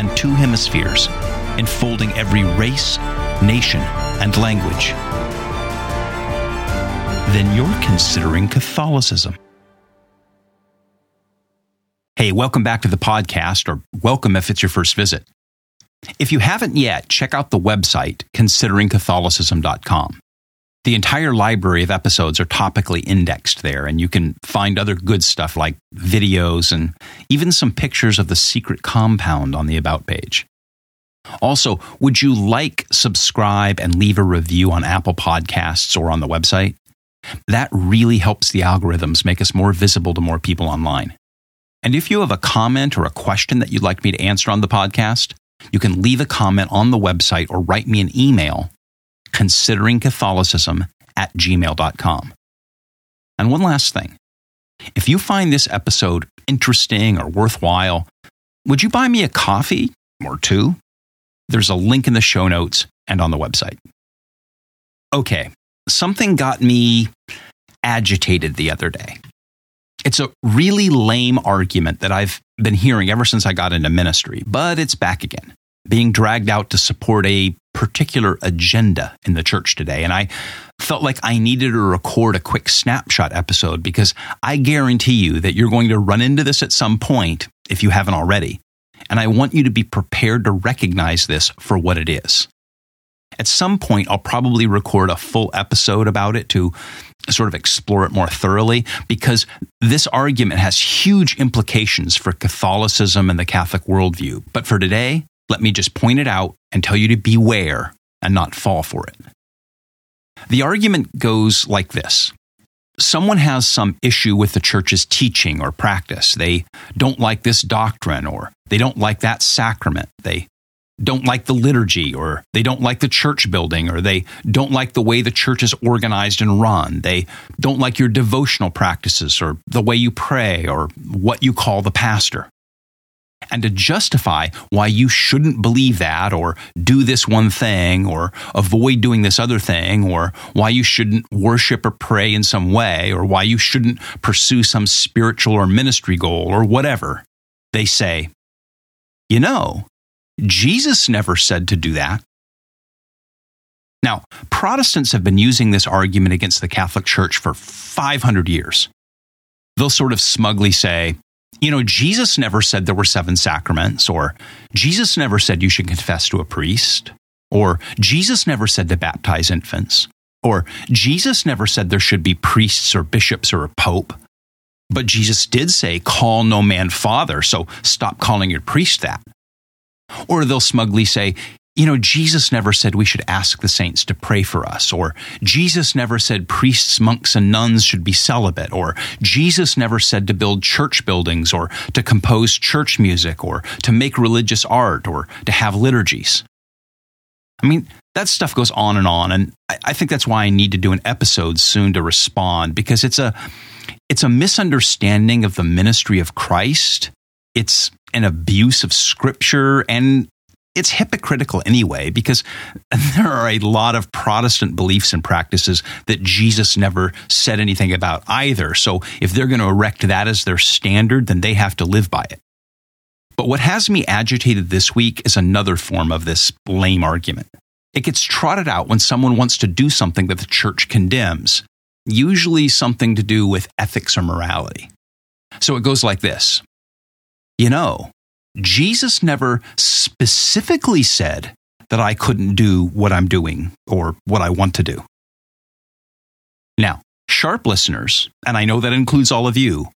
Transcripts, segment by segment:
and two hemispheres, enfolding every race, nation, and language, then you're considering Catholicism. Hey, welcome back to the podcast, or welcome if it's your first visit. If you haven't yet, check out the website, consideringcatholicism.com. The entire library of episodes are topically indexed there, and you can find other good stuff like videos and even some pictures of the secret compound on the About page. Also, would you like, subscribe, and leave a review on Apple Podcasts or on the website? That really helps the algorithms make us more visible to more people online. And if you have a comment or a question that you'd like me to answer on the podcast, you can leave a comment on the website or write me an email considering Catholicism at gmail.com. And one last thing if you find this episode interesting or worthwhile, would you buy me a coffee or two? There's a link in the show notes and on the website. Okay, something got me agitated the other day. It's a really lame argument that I've been hearing ever since I got into ministry, but it's back again, being dragged out to support a particular agenda in the church today. And I felt like I needed to record a quick snapshot episode because I guarantee you that you're going to run into this at some point if you haven't already. And I want you to be prepared to recognize this for what it is. At some point, I'll probably record a full episode about it to sort of explore it more thoroughly because this argument has huge implications for Catholicism and the Catholic worldview. But for today, let me just point it out and tell you to beware and not fall for it. The argument goes like this Someone has some issue with the church's teaching or practice. They don't like this doctrine, or they don't like that sacrament. They don't like the liturgy, or they don't like the church building, or they don't like the way the church is organized and run. They don't like your devotional practices, or the way you pray, or what you call the pastor and to justify why you shouldn't believe that or do this one thing or avoid doing this other thing or why you shouldn't worship or pray in some way or why you shouldn't pursue some spiritual or ministry goal or whatever. They say, you know, Jesus never said to do that. Now, Protestants have been using this argument against the Catholic Church for 500 years. They'll sort of smugly say, you know, Jesus never said there were seven sacraments, or Jesus never said you should confess to a priest, or Jesus never said to baptize infants, or Jesus never said there should be priests or bishops or a pope. But Jesus did say, call no man father, so stop calling your priest that. Or they'll smugly say, you know, Jesus never said we should ask the saints to pray for us, or Jesus never said priests, monks, and nuns should be celibate, or Jesus never said to build church buildings, or to compose church music, or to make religious art, or to have liturgies. I mean, that stuff goes on and on, and I think that's why I need to do an episode soon to respond because it's a it's a misunderstanding of the ministry of Christ. It's an abuse of scripture and it's hypocritical anyway because there are a lot of Protestant beliefs and practices that Jesus never said anything about either. So if they're going to erect that as their standard, then they have to live by it. But what has me agitated this week is another form of this lame argument. It gets trotted out when someone wants to do something that the church condemns, usually something to do with ethics or morality. So it goes like this You know, Jesus never specifically said that I couldn't do what I'm doing or what I want to do. Now, sharp listeners, and I know that includes all of you,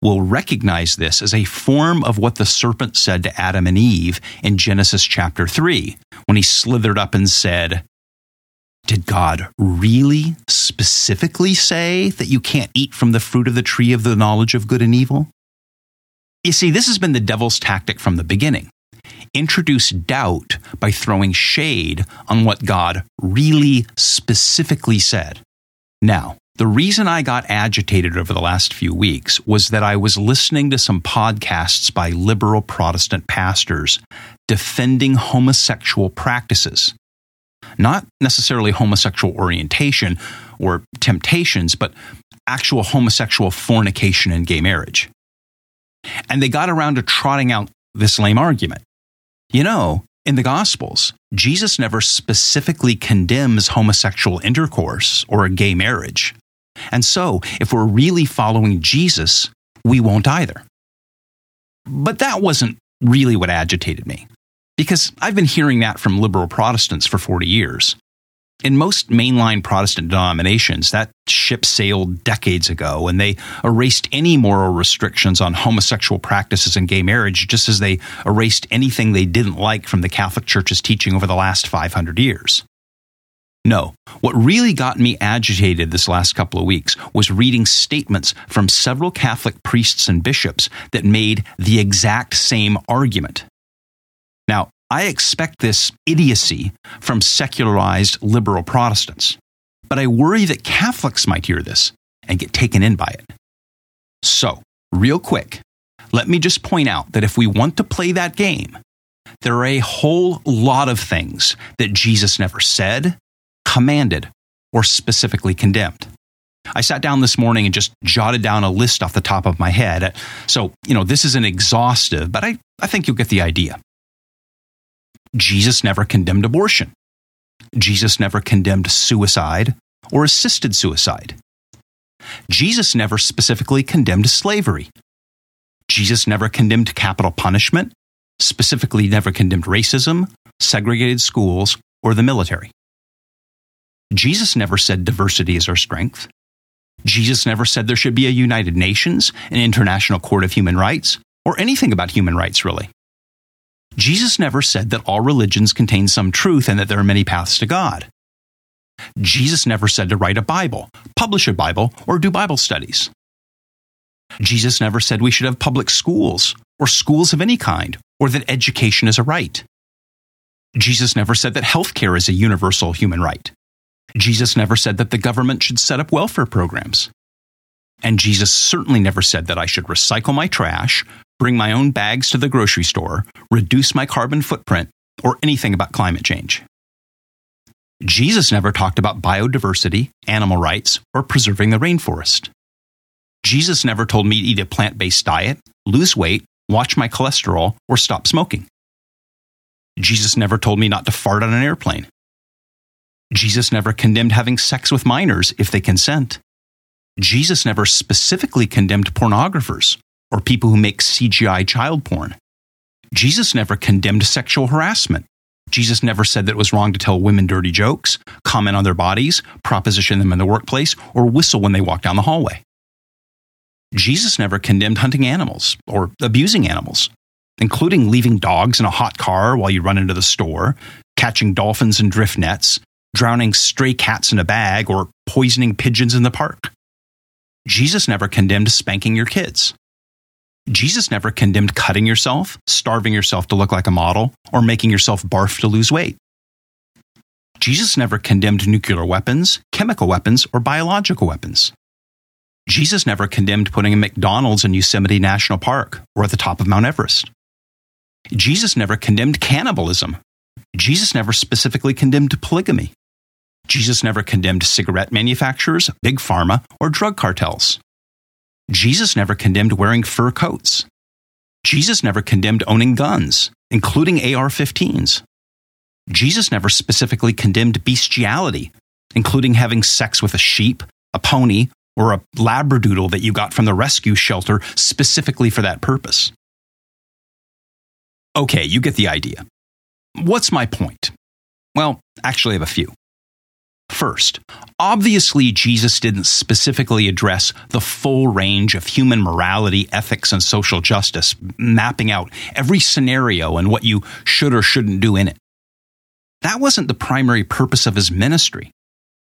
will recognize this as a form of what the serpent said to Adam and Eve in Genesis chapter 3 when he slithered up and said, Did God really specifically say that you can't eat from the fruit of the tree of the knowledge of good and evil? You see, this has been the devil's tactic from the beginning. introduce doubt by throwing shade on what God really specifically said. Now, the reason I got agitated over the last few weeks was that I was listening to some podcasts by liberal Protestant pastors defending homosexual practices. Not necessarily homosexual orientation or temptations, but actual homosexual fornication and gay marriage. And they got around to trotting out this lame argument. You know, in the Gospels, Jesus never specifically condemns homosexual intercourse or a gay marriage. And so, if we're really following Jesus, we won't either. But that wasn't really what agitated me, because I've been hearing that from liberal Protestants for 40 years. In most mainline Protestant denominations, that ship sailed decades ago, and they erased any moral restrictions on homosexual practices and gay marriage, just as they erased anything they didn't like from the Catholic Church's teaching over the last 500 years. No, what really got me agitated this last couple of weeks was reading statements from several Catholic priests and bishops that made the exact same argument. Now, I expect this idiocy from secularized liberal Protestants, but I worry that Catholics might hear this and get taken in by it. So, real quick, let me just point out that if we want to play that game, there are a whole lot of things that Jesus never said, commanded, or specifically condemned. I sat down this morning and just jotted down a list off the top of my head. So, you know, this isn't exhaustive, but I, I think you'll get the idea. Jesus never condemned abortion. Jesus never condemned suicide or assisted suicide. Jesus never specifically condemned slavery. Jesus never condemned capital punishment, specifically never condemned racism, segregated schools, or the military. Jesus never said diversity is our strength. Jesus never said there should be a United Nations, an International Court of Human Rights, or anything about human rights, really. Jesus never said that all religions contain some truth and that there are many paths to God. Jesus never said to write a Bible, publish a Bible, or do Bible studies. Jesus never said we should have public schools, or schools of any kind, or that education is a right. Jesus never said that healthcare is a universal human right. Jesus never said that the government should set up welfare programs. And Jesus certainly never said that I should recycle my trash, bring my own bags to the grocery store, reduce my carbon footprint, or anything about climate change. Jesus never talked about biodiversity, animal rights, or preserving the rainforest. Jesus never told me to eat a plant based diet, lose weight, watch my cholesterol, or stop smoking. Jesus never told me not to fart on an airplane. Jesus never condemned having sex with minors if they consent. Jesus never specifically condemned pornographers or people who make CGI child porn. Jesus never condemned sexual harassment. Jesus never said that it was wrong to tell women dirty jokes, comment on their bodies, proposition them in the workplace, or whistle when they walk down the hallway. Jesus never condemned hunting animals or abusing animals, including leaving dogs in a hot car while you run into the store, catching dolphins in drift nets, drowning stray cats in a bag, or poisoning pigeons in the park. Jesus never condemned spanking your kids. Jesus never condemned cutting yourself, starving yourself to look like a model, or making yourself barf to lose weight. Jesus never condemned nuclear weapons, chemical weapons, or biological weapons. Jesus never condemned putting a McDonald's in Yosemite National Park or at the top of Mount Everest. Jesus never condemned cannibalism. Jesus never specifically condemned polygamy. Jesus never condemned cigarette manufacturers, big pharma, or drug cartels. Jesus never condemned wearing fur coats. Jesus never condemned owning guns, including AR 15s. Jesus never specifically condemned bestiality, including having sex with a sheep, a pony, or a labradoodle that you got from the rescue shelter specifically for that purpose. Okay, you get the idea. What's my point? Well, actually, I have a few. First, obviously, Jesus didn't specifically address the full range of human morality, ethics, and social justice, mapping out every scenario and what you should or shouldn't do in it. That wasn't the primary purpose of his ministry.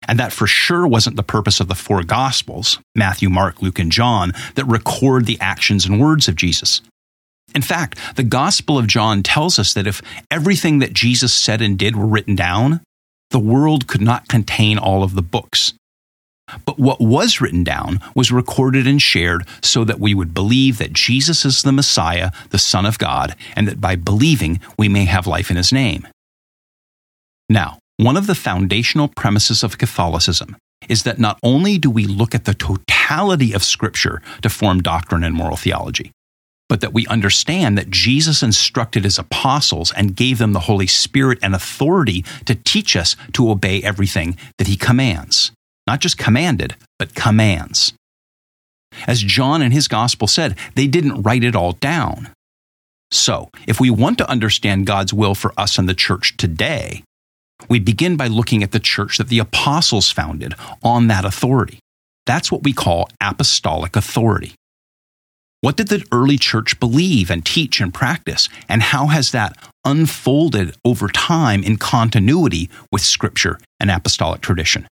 And that for sure wasn't the purpose of the four Gospels Matthew, Mark, Luke, and John that record the actions and words of Jesus. In fact, the Gospel of John tells us that if everything that Jesus said and did were written down, the world could not contain all of the books. But what was written down was recorded and shared so that we would believe that Jesus is the Messiah, the Son of God, and that by believing we may have life in his name. Now, one of the foundational premises of Catholicism is that not only do we look at the totality of Scripture to form doctrine and moral theology, but that we understand that Jesus instructed his apostles and gave them the Holy Spirit and authority to teach us to obey everything that he commands. Not just commanded, but commands. As John in his gospel said, they didn't write it all down. So, if we want to understand God's will for us and the church today, we begin by looking at the church that the apostles founded on that authority. That's what we call apostolic authority. What did the early church believe and teach and practice? And how has that unfolded over time in continuity with Scripture and apostolic tradition?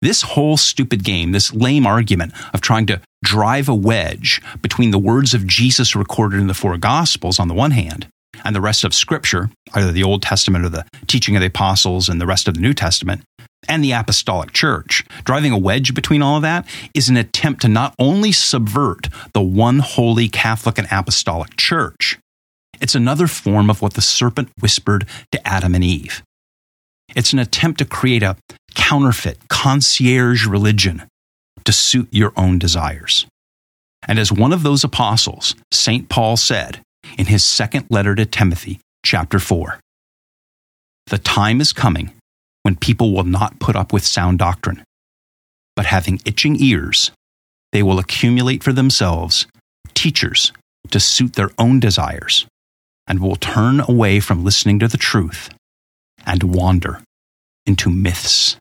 This whole stupid game, this lame argument of trying to drive a wedge between the words of Jesus recorded in the four Gospels on the one hand and the rest of Scripture, either the Old Testament or the teaching of the apostles and the rest of the New Testament, and the apostolic church. Driving a wedge between all of that is an attempt to not only subvert the one holy Catholic and apostolic church, it's another form of what the serpent whispered to Adam and Eve. It's an attempt to create a counterfeit, concierge religion to suit your own desires. And as one of those apostles, St. Paul said in his second letter to Timothy, chapter 4, the time is coming when people will not put up with sound doctrine, but having itching ears, they will accumulate for themselves teachers to suit their own desires and will turn away from listening to the truth and wander into myths.